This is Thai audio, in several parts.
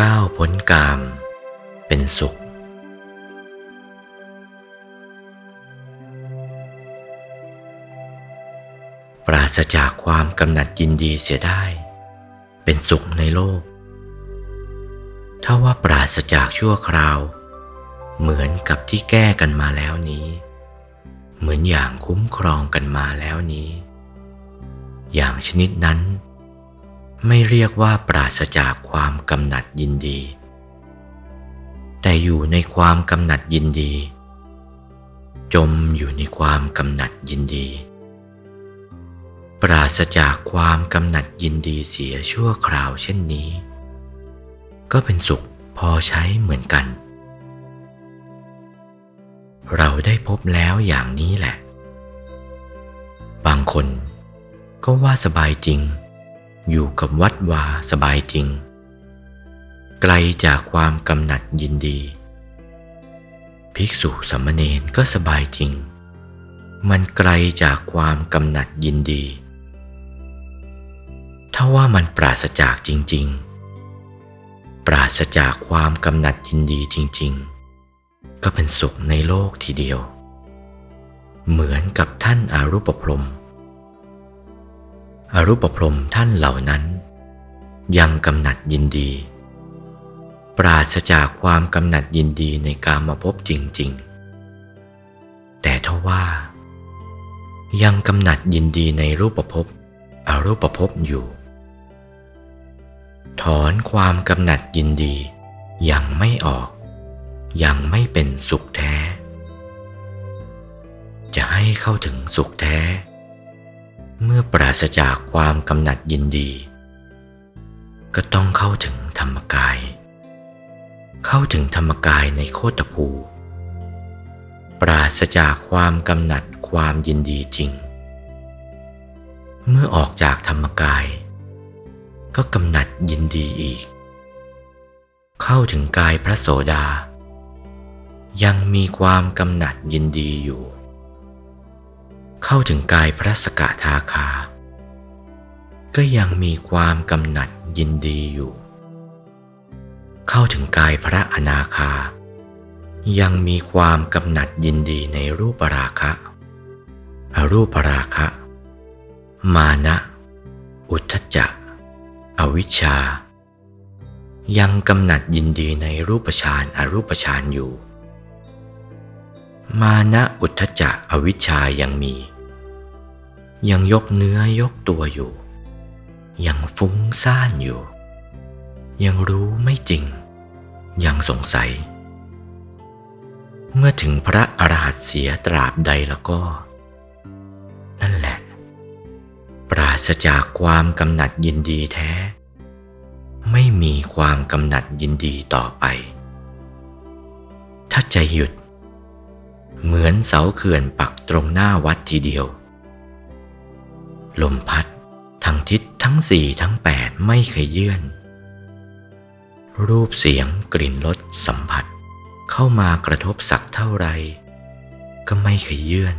ก้าวพ้นกาม เป็นสุข ปราศจากความกำหนัดยินดีเสียได้ เป็นสุขในโลก ถ้าว่าปราศจากชั่วคราว เหมือนกับที่แก้กันมาแล้วนี้ เหมือนอย่างคุ้มครองกันมาแล้วนี้ อย่างชนิดนั้น ไม่เรียกว่าปราศจากความกำหนัดยินดี แต่อยู่ในความกำหนัดยินดี จมอยู่ในความกำหนัดยินดี ปราศจากความกำหนัดยินดีเสียชั่วคราวเช่นนี้ ก็เป็นสุขพอใช้เหมือนกัน เราได้พบแล้วอย่างนี้แหละ บางคนก็ว่าสบายจริง อยู่กับวัดวาสบายจริง ไกลจากความกำหนัดยินดี ภิกษุสามเณรก็สบายจริง มันไกลจากความกำหนัดยินดี ถ้าว่ามันปราศจากจริง ๆ ปราศจากความกำหนัดยินดีจริง ๆ ก็เป็นสุขในโลกทีเดียว เหมือนกับท่านอารูปพรม อรูปพรมท่านเหล่านั้น ยังกำหนัดยินดี ปราศจากความกำหนัดยินดีในการมาพบจริง ๆ แต่ทว่า ยังกำหนัดยินดีในรูปภพอรูปภพอยู่ ถอนความกำหนัดยินดียังไม่ออก ยังไม่เป็นสุขแท้ จะให้เข้าถึงสุขแท้ เมื่อปราศจากความกำหนัดยินดี ก็ต้องเข้าถึงธรรมกาย เข้าถึงธรรมกายในโคตภู ปราศจากความกำหนัดความยินดีจริง เมื่อออกจากธรรมกาย ก็กำหนัดยินดีอีก เข้าถึงกายพระโสดา ยังมีความกำหนัดยินดีอยู่ เข้าถึงกายพระสกทาคา ก็ยังมีความกำหนัดยินดีอยู่ เข้าถึงกายพระอนาคา ยังมีความกำหนัดยินดีในรูปราคะ อรูปราคะ มานะ อุทธจักอวิชชา ยังกำหนัดยินดีในรูปฌานอรูปฌานอยู่ มานะอุทธจักอวิชชายังมี ยังยกเนื้อยกตัวอยู่ ยังฟุ้งซ่านอยู่ ยังรู้ไม่จริง ยังสงสัย เมื่อถึงพระอรหันต์เสียตราบใดแล้วก็ นั่นแหละ ปราศจากความกำหนัดยินดีแท้ ไม่มีความกำหนัดยินดีต่อไป ถ้าใจหยุด เหมือนเสาเขื่อนปักตรงหน้าวัดทีเดียว ลมพัด ทั้งทิศทั้งสี่ทั้งแปดไม่เคยเยื่อน รูปเสียงกลิ่นรสสัมผัส เข้ามากระทบสักเท่าไร ก็ไม่เคยเยื่อน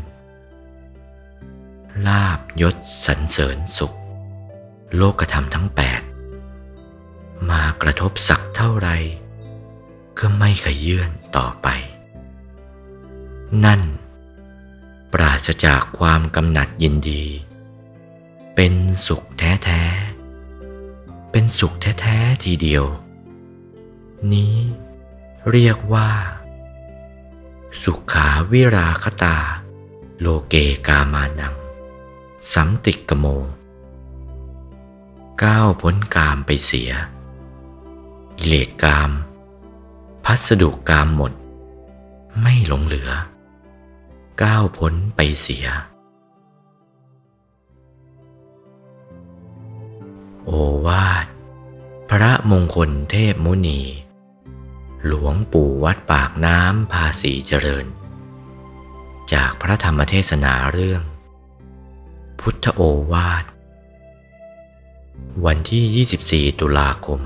ลาบยศสรรเสริญสุข โลกธรรมทั้งแปดมากระทบสักเท่าไร ก็ไม่เคยเยื่อนต่อไป นั่น ปราศจากความกำหนัดยินดี เป็นสุขแท้ๆ เป็นสุขแท้ๆ ทีเดียว นี้เรียกว่า สุขาวิราคตา โลเกกามานัง สัมติกโม ก้าวพ้นกามไปเสียกิเลสกาม พัสดุกามหมด ไม่หลงเหลือ ก้าวพ้นไปเสีย โอวาท พระมงคลเทพมุนี หลวงปู่วัดปากน้ำภาษีเจริญ จากพระธรรมเทศนาเรื่อง พุทธโอวาท วันที่ 24 ตุลาคม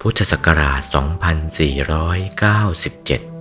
พุทธศักราช 2497